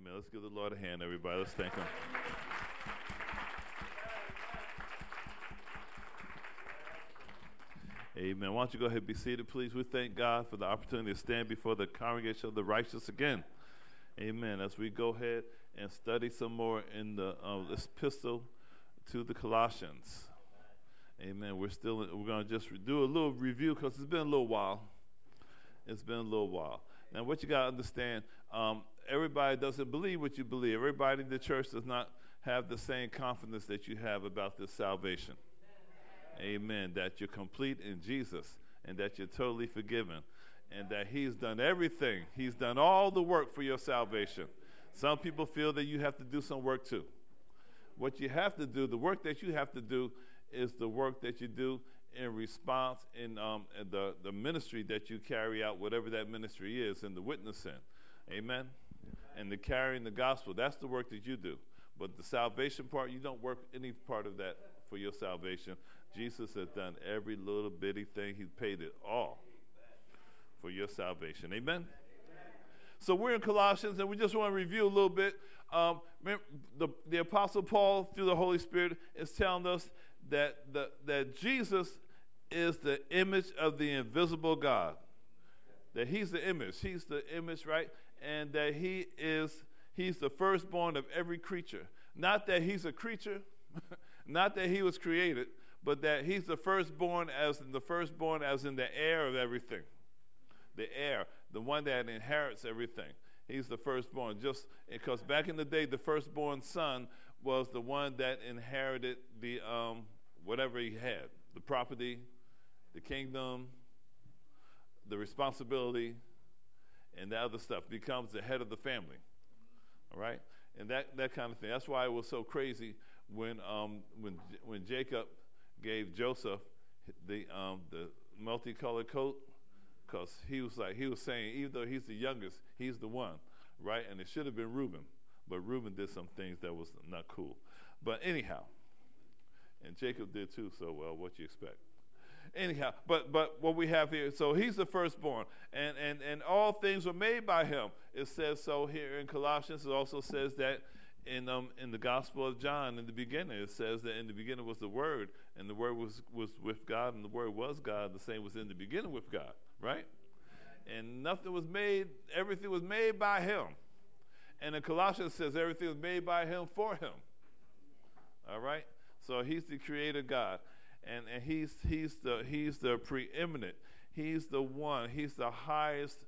Amen. Let's give the Lord a hand, everybody. Let's thank Him. Amen. Why don't you go ahead and be seated, please? We thank God for the opportunity to stand before the congregation of the righteous again. Amen. As we go ahead and study some more in the uh, epistle to the Colossians. Amen. We're still we're going to just do a little review because it's been a little while. It's been a little while. Now, what you got to understand, um, everybody doesn't believe what you believe. Everybody in the church does not have the same confidence that you have about this salvation. Amen. That you're complete in Jesus and that you're totally forgiven and that He's done everything. He's done all the work for your salvation. Some people feel that you have to do some work too. What you have to do, the work that you have to do, is the work that you do in response in, um, in the, the ministry that you carry out, whatever that ministry is, in the witnessing. Amen? And the carrying the gospel. That's the work that you do. But the salvation part, you don't work any part of that for your salvation. Jesus has done every little bitty thing, He's paid it all for your salvation. Amen? So we're in Colossians, and we just want to review a little bit. Um, the, the Apostle Paul, through the Holy Spirit, is telling us that, the, that Jesus is the image of the invisible God. That he's the image. He's the image, right? And that he is, he's the firstborn of every creature. Not that he's a creature, not that he was created, but that he's the firstborn as in the firstborn as in the heir of everything. The heir, the one that inherits everything. He's the firstborn. Just because back in the day, the firstborn son was the one that inherited the um, whatever he had the property, the kingdom, the responsibility, and the other stuff. Becomes the head of the family. All right? And that, that kind of thing. That's why it was so crazy when, um, when, when Jacob gave Joseph the, um, the multicolored coat because he was like, he was saying, even though he's the youngest, he's the one, right? And it should have been Reuben. But Reuben did some things that was not cool. But anyhow, and Jacob did too. So, well, what you expect? Anyhow, but but what we have here, so he's the firstborn, and and and all things were made by him. It says so here in Colossians. It also says that in um in the Gospel of John in the beginning. It says that in the beginning was the Word, and the Word was was with God, and the Word was God. The same was in the beginning with God, right? And nothing was made. Everything was made by Him. And in Colossians says everything was made by Him for Him. All right. So he's the creator God. And, and he's, he's, the, he's the preeminent. He's the one. He's the highest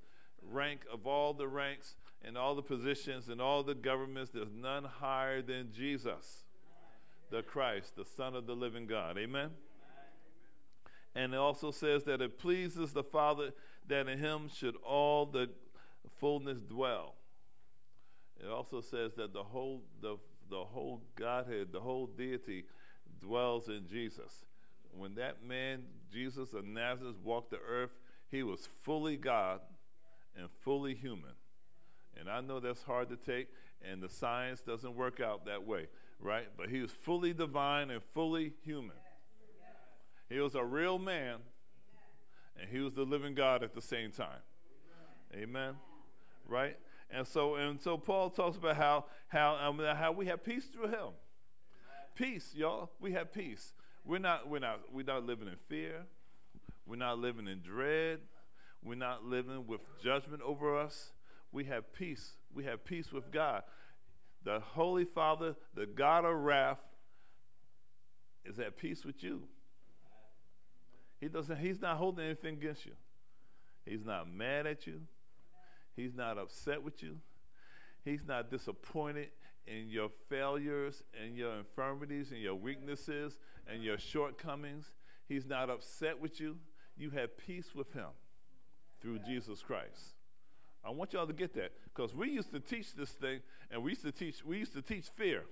rank of all the ranks and all the positions and all the governments. There's none higher than Jesus, the Christ, the Son of the living God. Amen? And it also says that it pleases the Father that in him should all the fullness dwell. It also says that the whole, the, the whole Godhead, the whole deity, dwells in Jesus. When that man, Jesus of Nazareth, walked the earth, he was fully God and fully human. And I know that's hard to take, and the science doesn't work out that way, right? But he was fully divine and fully human. He was a real man, and he was the living God at the same time. Amen. Right? And so, and so Paul talks about how how um, how we have peace through him. Peace, y'all. We have peace. We're not, we're not, we're not living in fear. We're not living in dread. We're not living with judgment over us. We have peace. We have peace with God. The Holy Father, the God of wrath, is at peace with you. He doesn't, he's not holding anything against you. He's not mad at you. He's not upset with you. He's not disappointed in your failures and your infirmities and your weaknesses and your shortcomings. He's not upset with you. You have peace with him through Jesus Christ. I want y'all to get that because we used to teach this thing and we used to teach we used to teach fear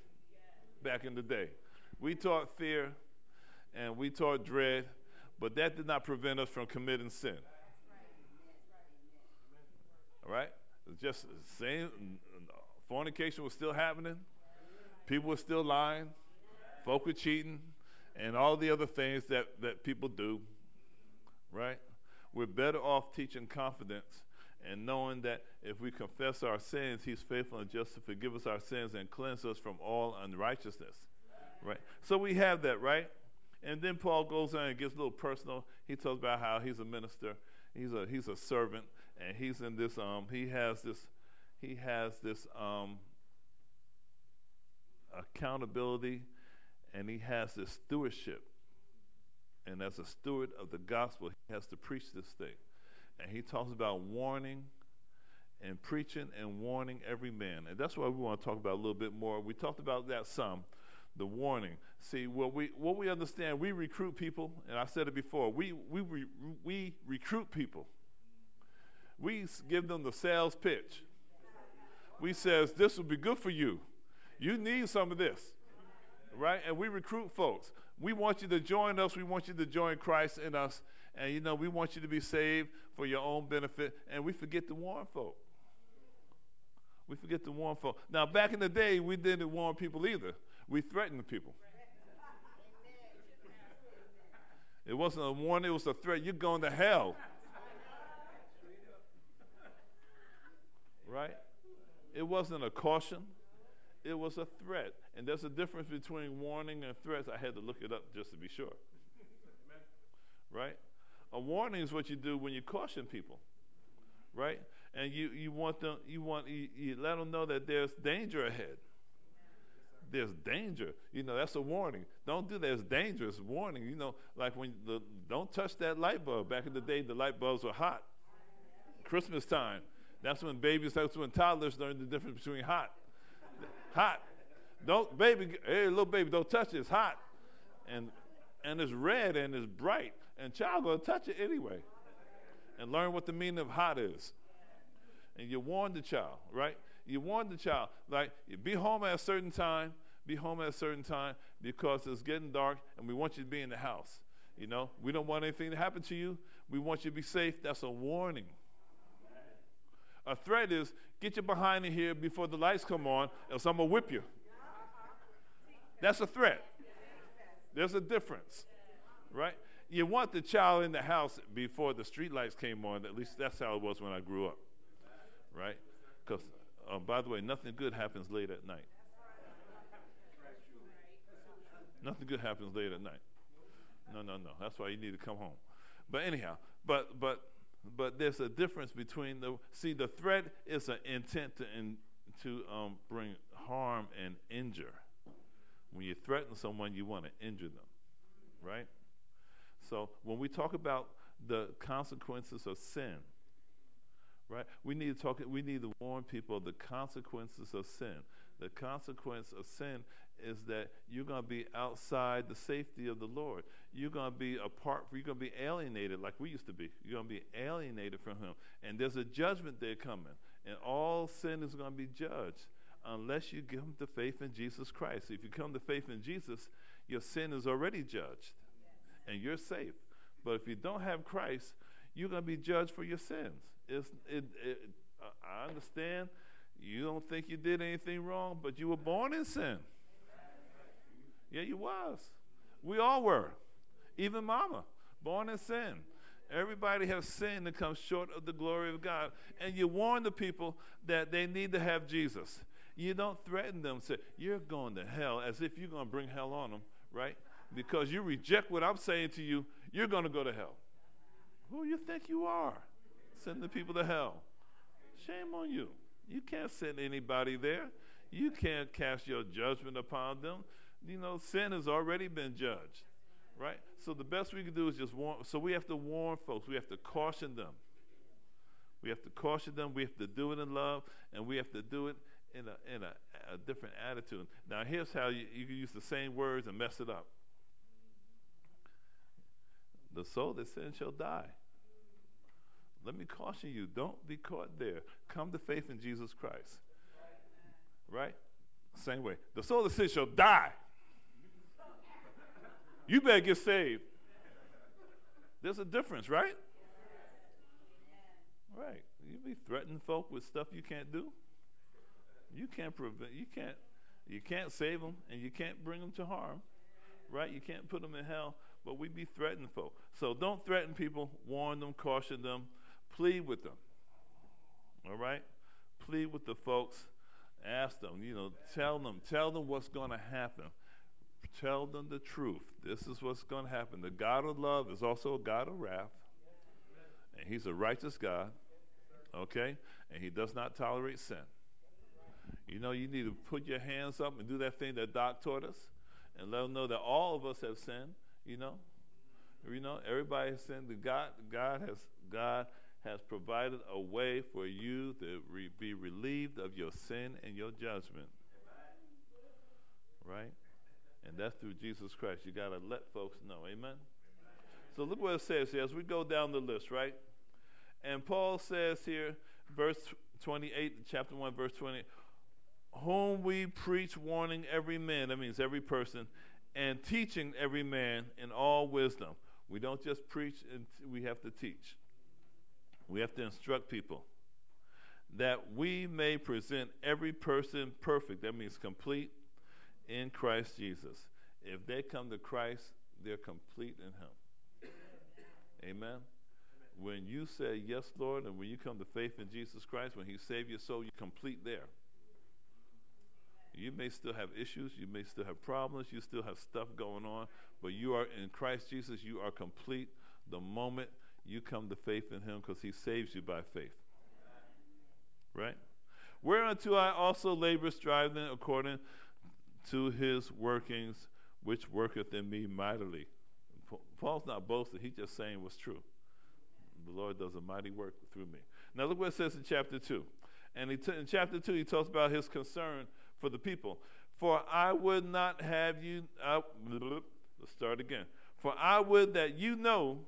back in the day. We taught fear and we taught dread, but that did not prevent us from committing sin. All right? Just same fornication was still happening, people were still lying, folk were cheating, and all the other things that, that people do, right? We're better off teaching confidence and knowing that if we confess our sins, He's faithful and just to forgive us our sins and cleanse us from all unrighteousness. Right? So we have that, right? And then Paul goes on and gets a little personal. He talks about how he's a minister, he's a he's a servant, and he's in this um he has this he has this um accountability and he has this stewardship. And as a steward of the gospel, he has to preach this thing. And he talks about warning and preaching and warning every man. And that's what we want to talk about a little bit more. We talked about that some, the warning. See, what we what we understand, we recruit people, and I said it before. We we we, we recruit people. We give them the sales pitch. We says this will be good for you. You need some of this, right? And we recruit folks. We want you to join us. We want you to join Christ in us. And you know, we want you to be saved for your own benefit. And we forget to warn folk. We forget to warn folk. Now, back in the day, we didn't warn people either. We threatened people. It wasn't a warning, it was a threat. You're going to hell. Right? It wasn't a caution, it was a threat. And there's a difference between warning and threats. I had to look it up just to be sure. Right? A warning is what you do when you caution people. Right? And you, you want them, you want, you, you let them know that there's danger ahead there's danger. You know, that's a warning. Don't do that. It's dangerous. Warning. You know, like when the don't touch that light bulb. Back in the day, the light bulbs were hot. Christmas time. That's when babies, that's when toddlers learn the difference between hot. Hot. Don't, baby, hey, little baby, don't touch it. It's hot. And, and it's red and it's bright. And child to touch it anyway. And learn what the meaning of hot is. And you warn the child, right? You warn the child, like, be home at a certain time, be home at a certain time because it's getting dark and we want you to be in the house. You know, we don't want anything to happen to you. We want you to be safe. That's a warning. A threat is get your behind in here before the lights come on, else I'm gonna whip you. That's a threat. There's a difference, right? You want the child in the house before the street lights came on. At least that's how it was when I grew up, right? Because, uh, by the way, nothing good happens late at night. Nothing good happens late at night. No, no, no. That's why you need to come home. But anyhow, but but but there's a difference between the see the threat is an intent to in, to um, bring harm and injure. When you threaten someone, you want to injure them, right? So when we talk about the consequences of sin, right? We need to talk. We need to warn people of the consequences of sin. The consequence of sin is that you're going to be outside the safety of the Lord. You're going to be apart, you're going to be alienated like we used to be. You're going to be alienated from Him. And there's a judgment day coming. And all sin is going to be judged unless you give him the faith in Jesus Christ. If you come to faith in Jesus, your sin is already judged and you're safe. But if you don't have Christ, you're going to be judged for your sins. It's, it, it, I understand you don't think you did anything wrong, but you were born in sin. Yeah, you was. We all were. Even mama, born in sin. Everybody has sinned and come short of the glory of God. And you warn the people that they need to have Jesus. You don't threaten them, say, you're going to hell, as if you're going to bring hell on them, right? Because you reject what I'm saying to you, you're going to go to hell. Who you think you are? Sending the people to hell. Shame on you. You can't send anybody there. You can't cast your judgment upon them you know, sin has already been judged, right? So the best we can do is just warn. So we have to warn folks. We have to caution them. We have to caution them. We have to do it in love, and we have to do it in a in a, a different attitude. Now, here's how you, you can use the same words and mess it up. The soul that sins shall die. Let me caution you: don't be caught there. Come to faith in Jesus Christ. Right? Same way. The soul that sins shall die. You better get saved. There's a difference, right? Right. You be threatening folk with stuff you can't do. You can't prevent. You can't. You can't save them, and you can't bring them to harm. Right? You can't put them in hell. But we be threatening folk. So don't threaten people. Warn them. Caution them. Plead with them. All right? Plead with the folks. Ask them, you know, tell them, tell them what's going to happen. Tell them the truth. This is what's going to happen. The God of love is also a God of wrath. And He's a righteous God. Okay? And He does not tolerate sin. You know, you need to put your hands up and do that thing that Doc taught us and let them know that all of us have sinned, you know. You know, everybody has sinned. God, God has God has provided a way for you to re- be relieved of your sin and your judgment. Right? And that's through Jesus Christ. You got to let folks know. Amen? So look what it says here as we go down the list, right? And Paul says here, verse 28, chapter 1, verse 20, whom we preach, warning every man, that means every person, and teaching every man in all wisdom. We don't just preach, and we have to teach. We have to instruct people that we may present every person perfect. That means complete in Christ Jesus. If they come to Christ, they're complete in Him. Amen. When you say yes, Lord, and when you come to faith in Jesus Christ, when He saved your soul, you're complete there. You may still have issues, you may still have problems, you still have stuff going on, but you are in Christ Jesus, you are complete the moment you come to faith in him because he saves you by faith. Right? Whereunto I also labor, striving according to his workings, which worketh in me mightily. Paul's not boasting, he's just saying what's true. The Lord does a mighty work through me. Now, look what it says in chapter 2. And t- in chapter 2, he talks about his concern for the people. For I would not have you, I, let's start again. For I would that you know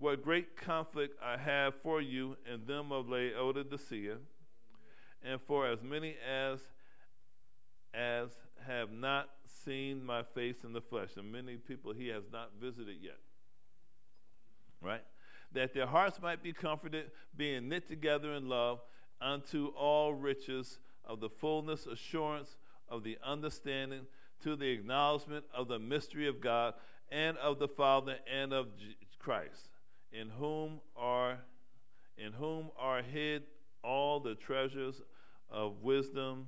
what great conflict I have for you and them of Laodicea, and for as many as as have not seen my face in the flesh, and many people he has not visited yet. Right? That their hearts might be comforted, being knit together in love, unto all riches of the fullness assurance of the understanding to the acknowledgement of the mystery of God and of the Father and of Christ in whom are in whom are hid all the treasures of wisdom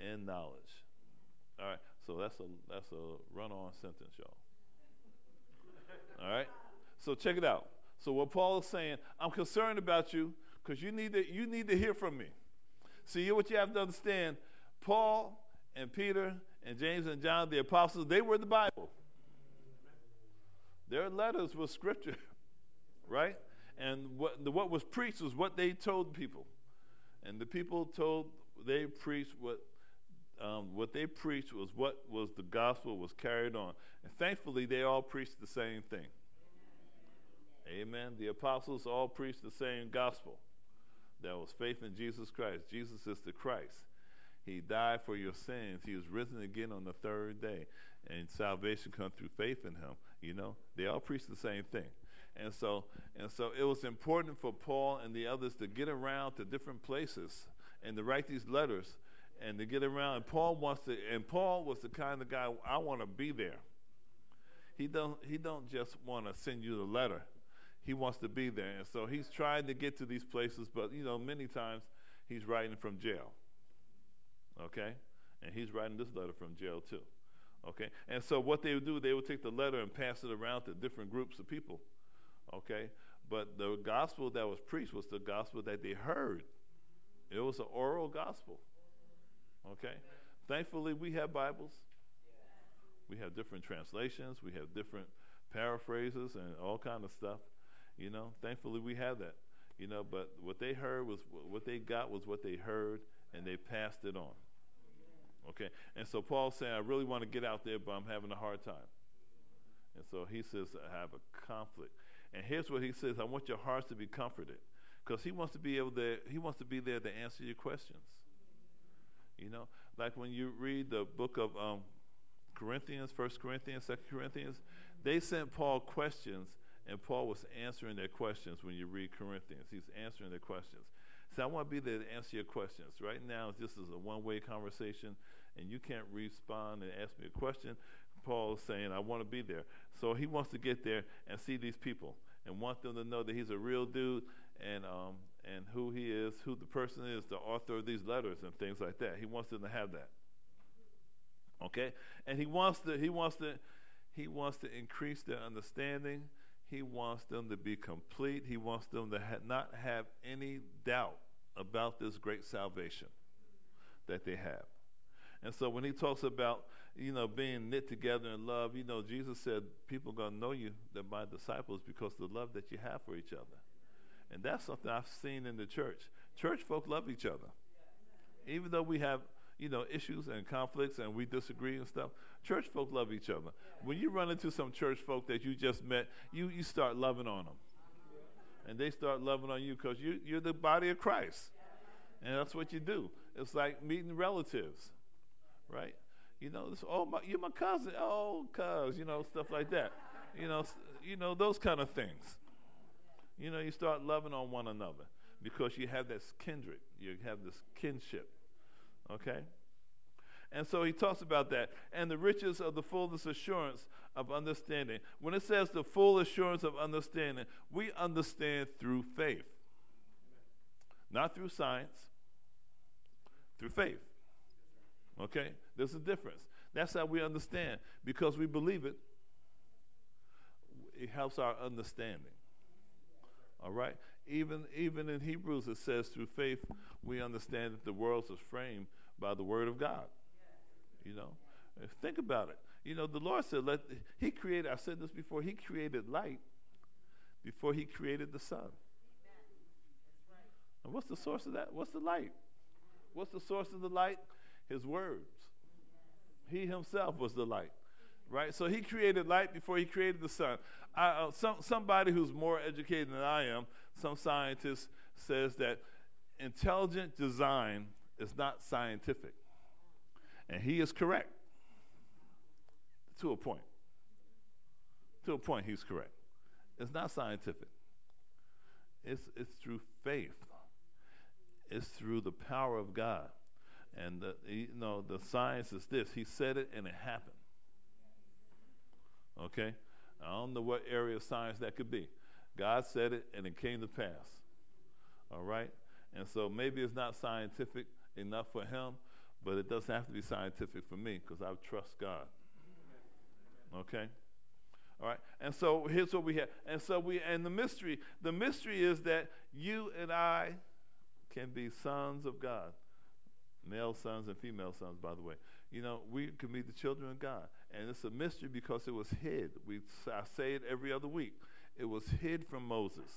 and knowledge. All right, so that's a that's a run-on sentence, y'all. All right, so check it out. So what Paul is saying, I'm concerned about you because you need to you need to hear from me. See, what you have to understand, Paul and Peter and James and John, the apostles, they were the Bible. Their letters were scripture. right? And what, the, what was preached was what they told people. And the people told, they preached what, um, what they preached was what was the gospel was carried on. And thankfully, they all preached the same thing. Amen. The apostles all preached the same gospel. That was faith in Jesus Christ. Jesus is the Christ. He died for your sins. He was risen again on the third day. And salvation comes through faith in him. You know, they all preached the same thing. And so, and so it was important for Paul and the others to get around to different places and to write these letters and to get around. And Paul wants to, and Paul was the kind of guy I want to be there. He don't, he don't just want to send you the letter. He wants to be there. And so he's trying to get to these places, but you know, many times he's writing from jail. Okay? And he's writing this letter from jail too. Okay? And so what they would do, they would take the letter and pass it around to different groups of people okay? But the gospel that was preached was the gospel that they heard. It was an oral gospel, okay? Thankfully, we have Bibles. We have different translations. We have different paraphrases and all kind of stuff. You know, thankfully we have that. You know, but what they heard was what they got was what they heard, and they passed it on. Okay, and so Paul's saying, I really want to get out there, but I'm having a hard time. And so he says, I have a conflict. And here's what he says: I want your hearts to be comforted, because he wants to be able to. He wants to be there to answer your questions. You know, like when you read the book of um, Corinthians, First Corinthians, Second Corinthians, they sent Paul questions, and Paul was answering their questions. When you read Corinthians, he's answering their questions. So I want to be there to answer your questions. Right now, this is a one-way conversation, and you can't respond and ask me a question. Paul is saying, I want to be there. So he wants to get there and see these people and want them to know that he's a real dude and, um, and who he is, who the person is, the author of these letters and things like that. He wants them to have that. Okay? And he wants to he wants to he wants to increase their understanding. He wants them to be complete. He wants them to ha- not have any doubt about this great salvation that they have. And so when he talks about, you know, being knit together in love, you know, Jesus said people are going to know you, that my disciples, because the love that you have for each other. And that's something I've seen in the church. Church folk love each other. Even though we have, you know, issues and conflicts and we disagree and stuff, church folk love each other. When you run into some church folk that you just met, you, you start loving on them. And they start loving on you because you, you're the body of Christ. And that's what you do. It's like meeting relatives, right? You know, this, oh, my, you're my cousin. Oh, cuz, you know, stuff like that. You know, you know those kind of things. You know, you start loving on one another because you have this kindred, you have this kinship. Okay? And so he talks about that. And the riches of the fullness assurance of understanding. When it says the full assurance of understanding, we understand through faith, not through science, through faith. Okay? There's a difference. That's how we understand. Because we believe it, it helps our understanding. All right? Even, even in Hebrews, it says, through faith, we understand that the world is framed by the word of God. You know? Think about it. You know, the Lord said, let, He created, I said this before, He created light before He created the sun. And what's the source of that? What's the light? What's the source of the light? His words. He himself was the light, right? So he created light before he created the sun. I, uh, some, somebody who's more educated than I am, some scientist says that intelligent design is not scientific. And he is correct. To a point. To a point, he's correct. It's not scientific. It's, it's through faith it's through the power of God. And the, you know, the science is this He said it and it happened. Okay? I don't know what area of science that could be. God said it and it came to pass. All right? And so maybe it's not scientific enough for him, but it doesn't have to be scientific for me because I trust God. Okay? All right. And so here's what we have. And so we and the mystery, the mystery is that you and I can be sons of God. Male sons and female sons, by the way. You know, we can be the children of God. And it's a mystery because it was hid. We, I say it every other week. It was hid from Moses,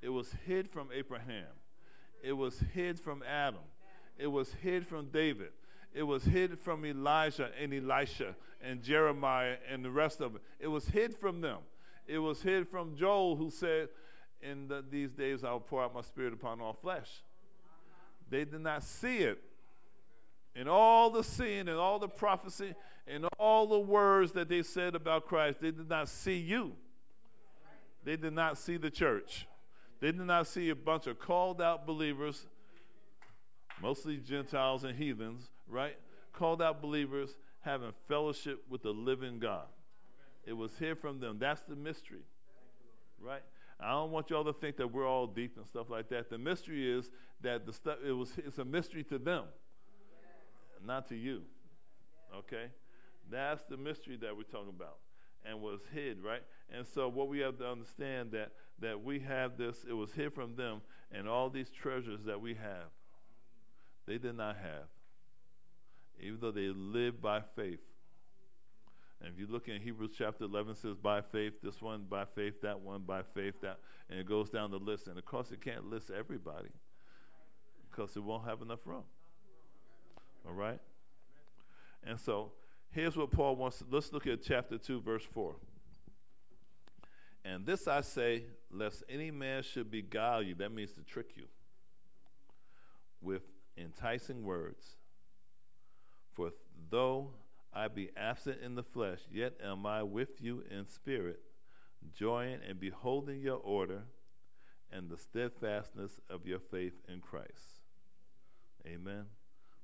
it was hid from Abraham, it was hid from Adam, it was hid from David, it was hid from Elijah and Elisha and Jeremiah and the rest of it. It was hid from them. It was hid from Joel, who said, in the, these days I will pour out my spirit upon all flesh. They did not see it. In all the seeing and all the prophecy and all the words that they said about Christ, they did not see you. They did not see the church. They did not see a bunch of called out believers, mostly Gentiles and heathens, right? Called out believers having fellowship with the living God. It was here from them. That's the mystery, right? I don't want y'all to think that we're all deep and stuff like that. The mystery is that the stuff it was it's a mystery to them, not to you. Okay? That's the mystery that we're talking about. And was hid, right? And so what we have to understand that that we have this, it was hid from them, and all these treasures that we have, they did not have. Even though they lived by faith. And if you look in Hebrews chapter 11, says by faith, this one by faith, that one by faith, that, and it goes down the list. And of course, it can't list everybody because it won't have enough room. All right? And so here's what Paul wants. To, let's look at chapter 2, verse 4. And this I say, lest any man should beguile you, that means to trick you, with enticing words. For though I be absent in the flesh, yet am I with you in spirit, joying and beholding your order and the steadfastness of your faith in Christ. Amen.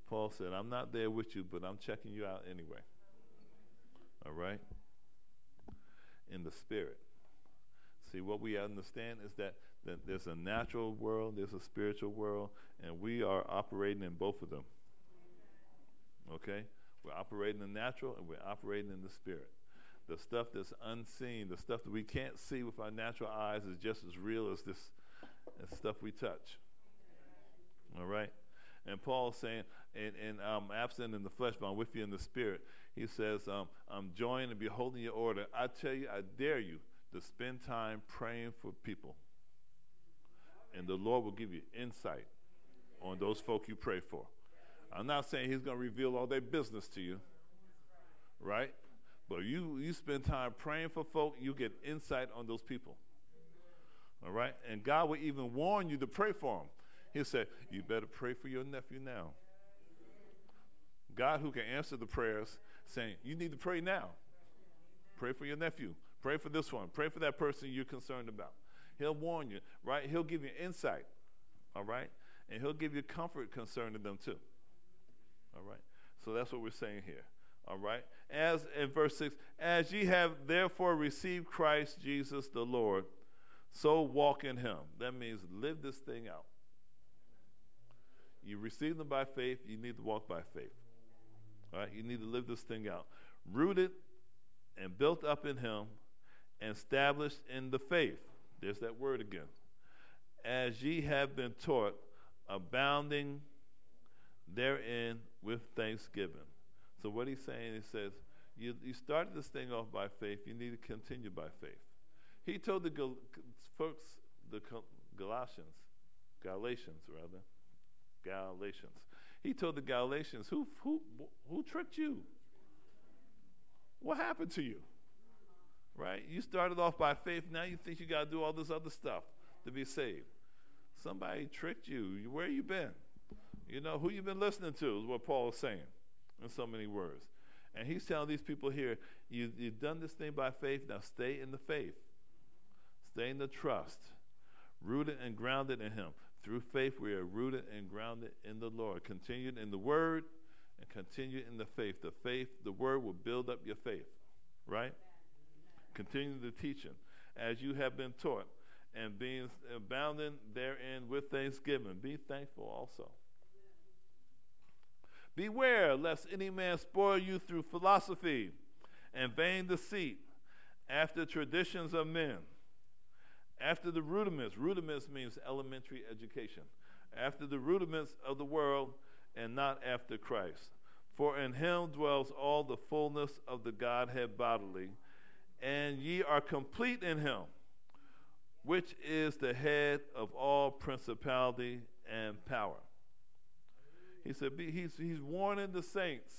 Paul said, I'm not there with you, but I'm checking you out anyway. All right? In the spirit. See, what we understand is that that there's a natural world, there's a spiritual world, and we are operating in both of them. Okay? We're operating in the natural and we're operating in the spirit. The stuff that's unseen, the stuff that we can't see with our natural eyes, is just as real as this as stuff we touch. All right? And Paul's saying, and, and I'm absent in the flesh, but I'm with you in the spirit. He says, um, I'm joined and beholding your order. I tell you, I dare you to spend time praying for people. And the Lord will give you insight on those folk you pray for. I'm not saying He's going to reveal all their business to you, right? But you, you spend time praying for folk, you get insight on those people. All right? And God will even warn you to pray for them. He'll say, You better pray for your nephew now. God, who can answer the prayers, saying, You need to pray now. Pray for your nephew. Pray for this one. Pray for that person you're concerned about. He'll warn you, right? He'll give you insight, all right? And he'll give you comfort concerning them too. All right? So that's what we're saying here. All right? As in verse 6, as ye have therefore received Christ Jesus the Lord, so walk in him. That means live this thing out. You receive them by faith, you need to walk by faith. All right? You need to live this thing out. Rooted and built up in him and established in the faith. There's that word again. As ye have been taught, abounding therein with thanksgiving. So what he's saying, he says, you, you started this thing off by faith, you need to continue by faith. He told the Gal- folks, the Galatians, Galatians rather, Galatians. He told the Galatians, who, who, who tricked you? What happened to you? Right? You started off by faith, now you think you got to do all this other stuff to be saved. Somebody tricked you. Where you been? You know, who you've been listening to is what Paul is saying in so many words. And he's telling these people here, you, you've done this thing by faith, now stay in the faith. Stay in the trust, rooted and grounded in him. Through faith, we are rooted and grounded in the Lord. Continued in the word and continue in the faith. The faith, the word will build up your faith, right? Continue the teaching as you have been taught and being abounding therein with thanksgiving. Be thankful also. Beware lest any man spoil you through philosophy and vain deceit, after traditions of men, after the rudiments. Rudiments means elementary education. After the rudiments of the world, and not after Christ. For in him dwells all the fullness of the Godhead bodily, and ye are complete in him, which is the head of all principality and power. He said, be, he's, he's warning the saints.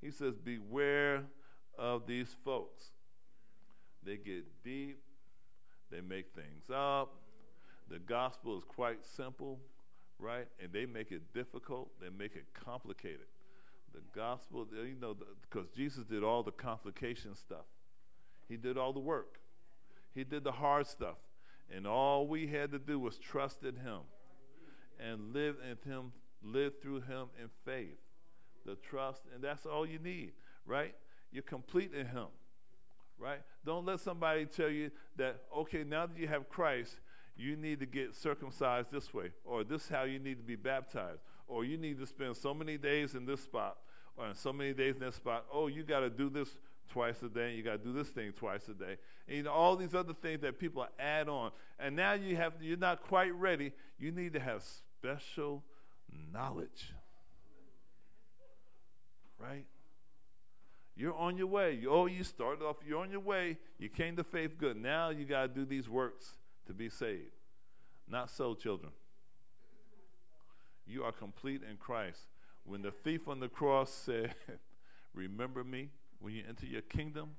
He says, Beware of these folks. They get deep, they make things up. The gospel is quite simple, right? And they make it difficult, they make it complicated. The gospel, you know, because Jesus did all the complication stuff, He did all the work, He did the hard stuff. And all we had to do was trust in Him and live in Him live through him in faith, the trust, and that's all you need, right? You're complete in him, right? Don't let somebody tell you that, okay, now that you have Christ, you need to get circumcised this way, or this is how you need to be baptized, or you need to spend so many days in this spot, or in so many days in this spot. Oh, you got to do this twice a day, and you got to do this thing twice a day. And you know, all these other things that people add on. And now you have you're not quite ready. You need to have special knowledge. Right? You're on your way. Oh, you started off, you're on your way. You came to faith good. Now you got to do these works to be saved. Not so, children. You are complete in Christ. When the thief on the cross said, Remember me when you enter your kingdom,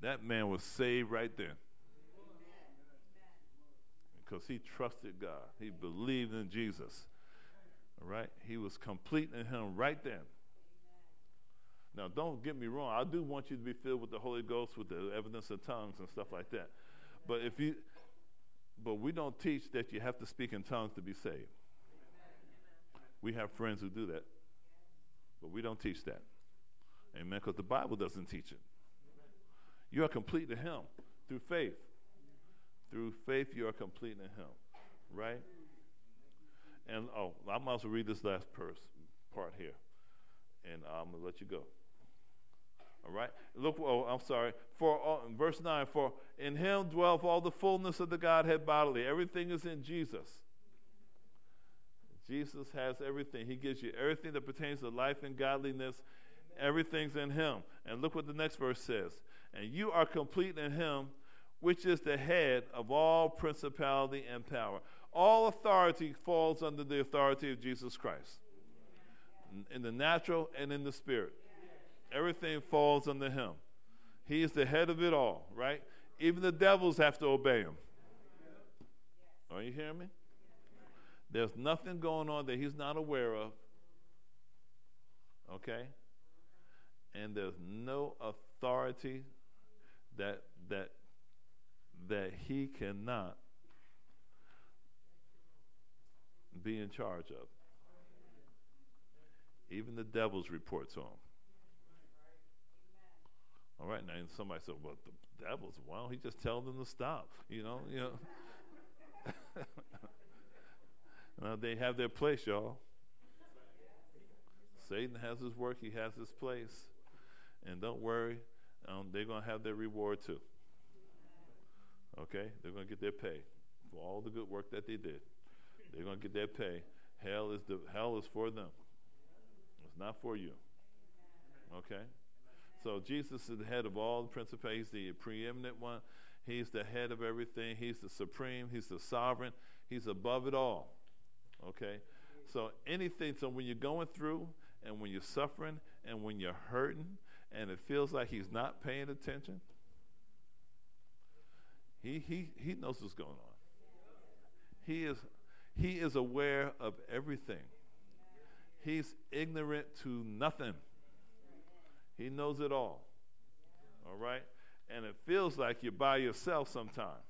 that man was saved right there. Because he trusted God, he believed in Jesus. All right? He was complete in him right then. Now, don't get me wrong. I do want you to be filled with the Holy Ghost, with the evidence of tongues and stuff like that. But if you, but we don't teach that you have to speak in tongues to be saved. We have friends who do that, but we don't teach that. Amen. Because the Bible doesn't teach it. You are complete to Him through faith. Through faith, you are complete in Him, right? And oh, I might as well read this last part here, and I'm gonna let you go. All right. Look. Oh, I'm sorry. For uh, verse nine. For in Him dwelleth all the fullness of the Godhead bodily. Everything is in Jesus. Jesus has everything. He gives you everything that pertains to life and godliness. Everything's in Him. And look what the next verse says. And you are complete in Him, which is the head of all principality and power. All authority falls under the authority of Jesus Christ, in the natural and in the spirit. Everything falls under Him. He is the head of it all, right? Even the devils have to obey Him. Are you hearing me? There's nothing going on that he's not aware of. Okay? And there's no authority that that that he cannot be in charge of. Even the devils report to him. All right, now somebody said, "Well, the devils. Why don't he just tell them to stop?" You know, you know. Uh, they have their place, y'all. Satan has his work, he has his place. And don't worry, um, they're to have their reward too. Okay? They're to get their pay for all the good work that they did. They're going to get their pay. Hell is, the, hell is for them, it's not for you. Okay? So Jesus is the head of all the principalities, He's the preeminent one. He's the head of everything. He's the supreme. He's the sovereign. He's above it all. Okay? So anything, so when you're going through and when you're suffering and when you're hurting and it feels like he's not paying attention, he, he, he knows what's going on. He is, he is aware of everything. He's ignorant to nothing. He knows it all. All right? And it feels like you're by yourself sometimes.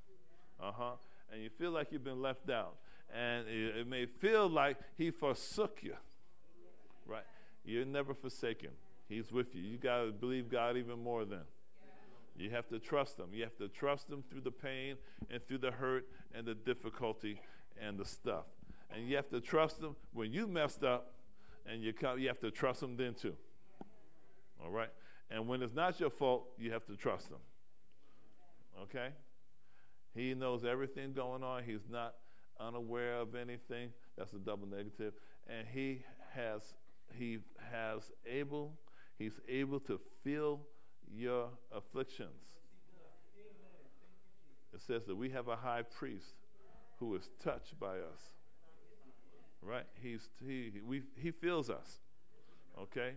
Uh huh. And you feel like you've been left out and it, it may feel like he forsook you. Right? You're never forsaken. He's with you. You got to believe God even more then. You have to trust Him. You have to trust Him through the pain and through the hurt and the difficulty and the stuff. And you have to trust them when you messed up, and you come, you have to trust them then too. All right. And when it's not your fault, you have to trust them. Okay. He knows everything going on. He's not unaware of anything. That's a double negative. And he has he has able he's able to feel your afflictions. It says that we have a high priest who is touched by us. Right? He's he we he feels us. Okay?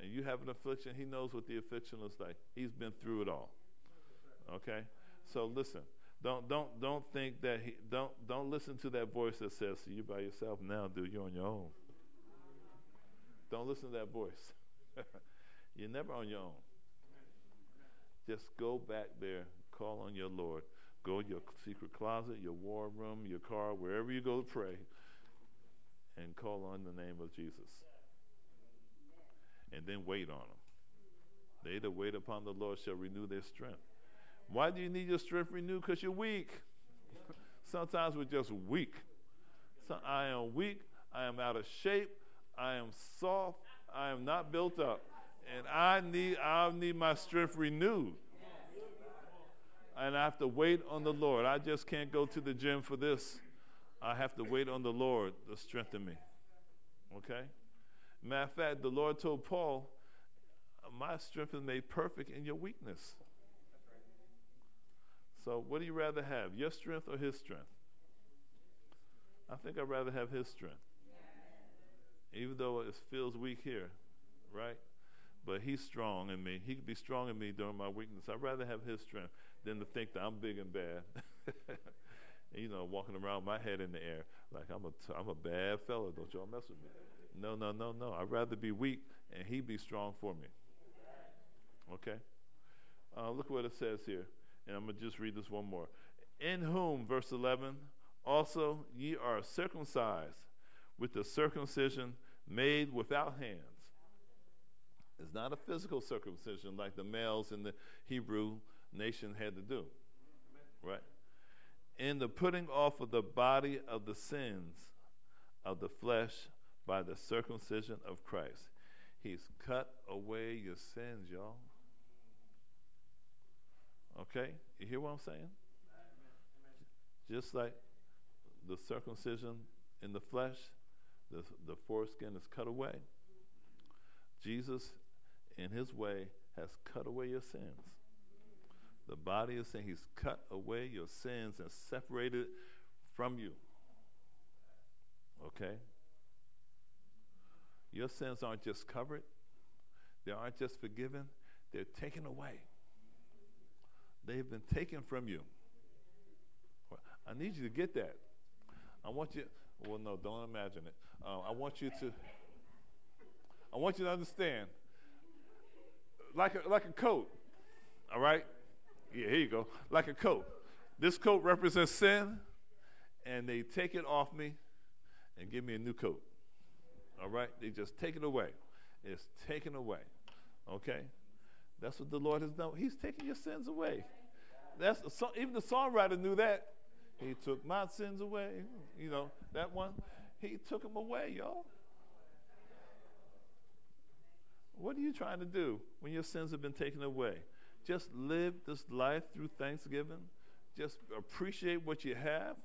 And you have an affliction, he knows what the affliction looks like. He's been through it all. Okay? So listen, don't don't don't think that he don't don't listen to that voice that says to you by yourself now, dude, you're on your own. Don't listen to that voice. you're never on your own. Just go back there, call on your Lord. Go to your secret closet, your war room, your car, wherever you go to pray, and call on the name of Jesus. And then wait on him. They that wait upon the Lord shall renew their strength. Why do you need your strength renewed? Because you're weak. Sometimes we're just weak. So I am weak. I am out of shape. I am soft. I am not built up. And I need, I need my strength renewed. And I have to wait on the Lord. I just can't go to the gym for this. I have to wait on the Lord to strengthen me. Okay? Matter of fact, the Lord told Paul, My strength is made perfect in your weakness. So, what do you rather have, your strength or his strength? I think I'd rather have his strength. Even though it feels weak here, right? But he's strong in me. He could be strong in me during my weakness. I'd rather have his strength than to think that I'm big and bad. you know, walking around my head in the air like I'm a, t- I'm a bad fella. Don't y'all mess with me. No, no, no, no. I'd rather be weak and he be strong for me. Okay? Uh, look what it says here. And I'm going to just read this one more. In whom, verse 11, also ye are circumcised with the circumcision made without hands. It's not a physical circumcision like the males in the Hebrew nation had to do. Right? in the putting off of the body of the sins of the flesh by the circumcision of Christ. He's cut away your sins, y'all. Okay? You hear what I'm saying? Just like the circumcision in the flesh, the, the foreskin is cut away. Jesus, in his way, has cut away your sins. The body is saying he's cut away your sins and separated from you. Okay? Your sins aren't just covered, they aren't just forgiven, they're taken away. They've been taken from you. I need you to get that. I want you, well, no, don't imagine it. Uh, I want you to, I want you to understand, like a, like a coat, all right? Yeah, here you go. Like a coat. This coat represents sin, and they take it off me and give me a new coat. All right? They just take it away. It's taken away. Okay? That's what the Lord has done. He's taking your sins away. That's even the songwriter knew that. He took my sins away. You know, that one. He took them away, y'all. What are you trying to do when your sins have been taken away? Just live this life through thanksgiving. Just appreciate what you have,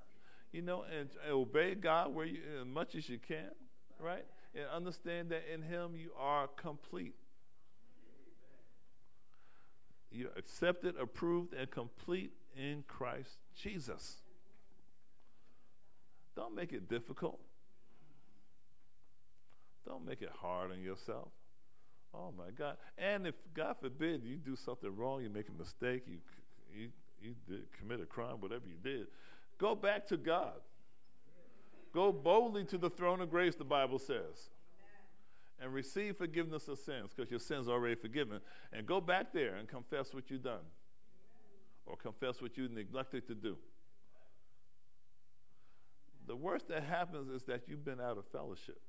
you know, and, and obey God where you, as much as you can, right? And understand that in Him you are complete. You're accepted, approved, and complete in Christ Jesus. Don't make it difficult. Don't make it hard on yourself. Oh my God! And if God forbid you do something wrong, you make a mistake, you you you did, commit a crime, whatever you did, go back to God. Go boldly to the throne of grace, the Bible says, and receive forgiveness of sins because your sins are already forgiven. And go back there and confess what you've done or confess what you neglected to do. The worst that happens is that you've been out of fellowship.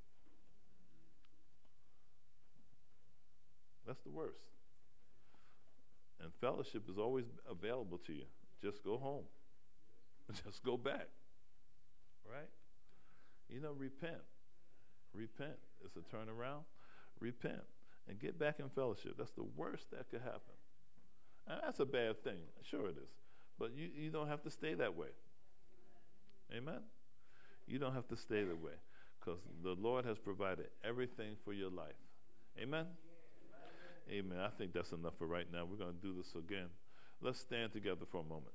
That's the worst. And fellowship is always available to you. Just go home. Just go back. Right? You know, repent. Repent. It's a turnaround. Repent and get back in fellowship. That's the worst that could happen. And that's a bad thing. Sure, it is. But you, you don't have to stay that way. Amen? You don't have to stay that way because the Lord has provided everything for your life. Amen? Amen. I think that's enough for right now. We're going to do this again. Let's stand together for a moment.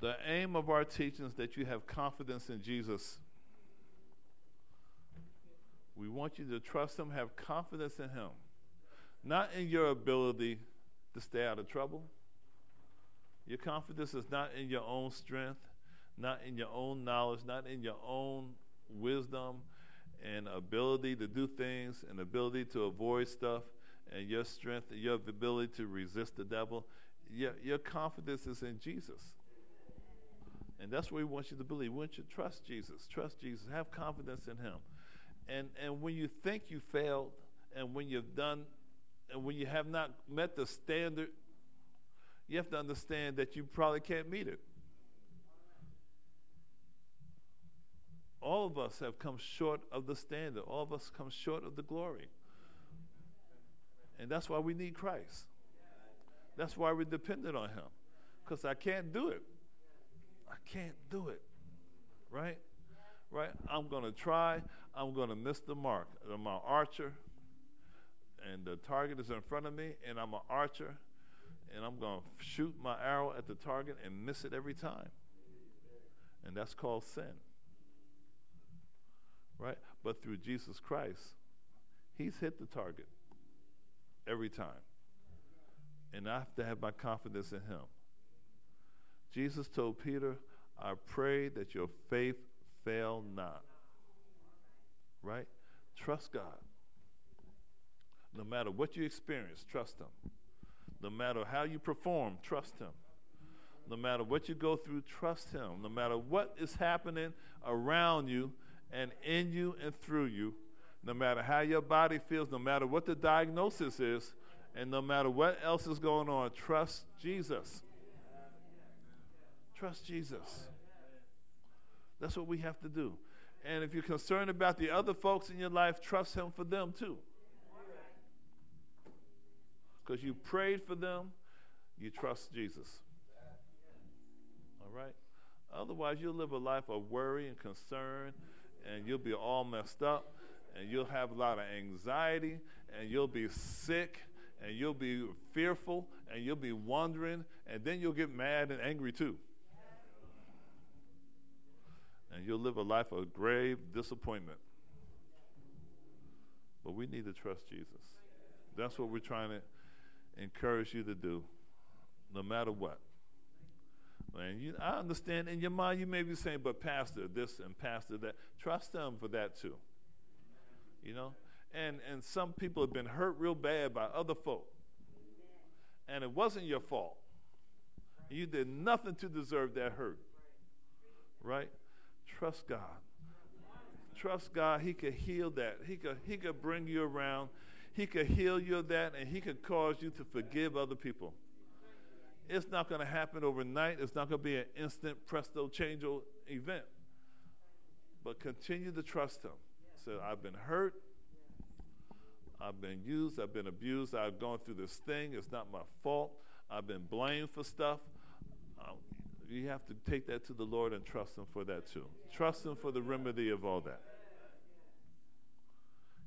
The aim of our teachings that you have confidence in Jesus. We want you to trust Him, have confidence in Him, not in your ability to stay out of trouble. Your confidence is not in your own strength, not in your own knowledge, not in your own wisdom and ability to do things and ability to avoid stuff and your strength and your ability to resist the devil. Your, your confidence is in Jesus. And that's what we want you to believe. We want you to trust Jesus. Trust Jesus. Have confidence in Him. And and when you think you failed, and when you've done, and when you have not met the standard, you have to understand that you probably can't meet it. All of us have come short of the standard. All of us come short of the glory. And that's why we need Christ. That's why we're dependent on Him. Because I can't do it. I can't do it. Right? Right? I'm going to try. I'm going to miss the mark. I'm an archer, and the target is in front of me, and I'm an archer, and I'm going to shoot my arrow at the target and miss it every time. And that's called sin. Right? But through Jesus Christ, He's hit the target every time. And I have to have my confidence in Him. Jesus told Peter, I pray that your faith fail not. Right? Trust God. No matter what you experience, trust Him. No matter how you perform, trust Him. No matter what you go through, trust Him. No matter what is happening around you and in you and through you, no matter how your body feels, no matter what the diagnosis is, and no matter what else is going on, trust Jesus. Trust Jesus. That's what we have to do. And if you're concerned about the other folks in your life, trust Him for them too. Because you prayed for them, you trust Jesus. All right? Otherwise, you'll live a life of worry and concern, and you'll be all messed up, and you'll have a lot of anxiety, and you'll be sick, and you'll be fearful, and you'll be wondering, and then you'll get mad and angry too. And you'll live a life of grave disappointment. But we need to trust Jesus. That's what we're trying to encourage you to do, no matter what. And you, I understand in your mind you may be saying, but Pastor, this and Pastor that. Trust them for that too. You know? And, and some people have been hurt real bad by other folk. And it wasn't your fault. You did nothing to deserve that hurt. Right? Trust God. Trust God. He could heal that. He could, he could bring you around he could heal you of that and He could cause you to forgive other people. It's not going to happen overnight. It's not going to be an instant presto change event. But continue to trust Him. Say, I've been hurt. I've been used. I've been abused. I've gone through this thing. It's not my fault. I've been blamed for stuff. Um, you have to take that to the Lord and trust Him for that too. Trust Him for the remedy of all that.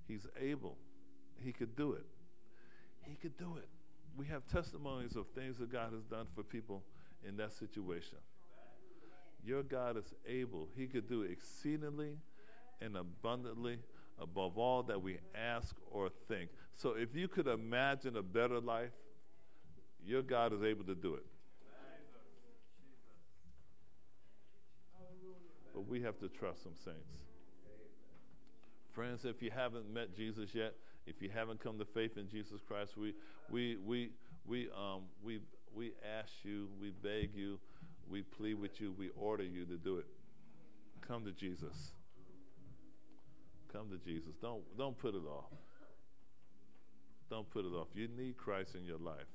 He's able. He could do it. He could do it. We have testimonies of things that God has done for people in that situation. Your God is able. He could do exceedingly and abundantly above all that we ask or think. So if you could imagine a better life, your God is able to do it. We have to trust Him, saints. Friends, if you haven't met Jesus yet, if you haven't come to faith in Jesus Christ, we, we, we, we, um, we, we ask you, we beg you, we plead with you, we order you to do it. Come to Jesus. Come to Jesus. Don't, don't put it off. Don't put it off. You need Christ in your life.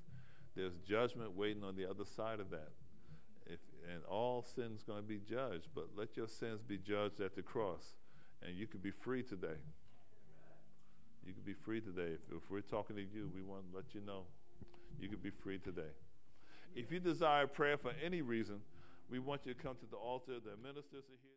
There's judgment waiting on the other side of that. And all sin's going to be judged, but let your sins be judged at the cross, and you could be free today. You could be free today. If, if we're talking to you, we want to let you know you could be free today. If you desire prayer for any reason, we want you to come to the altar. The ministers are here.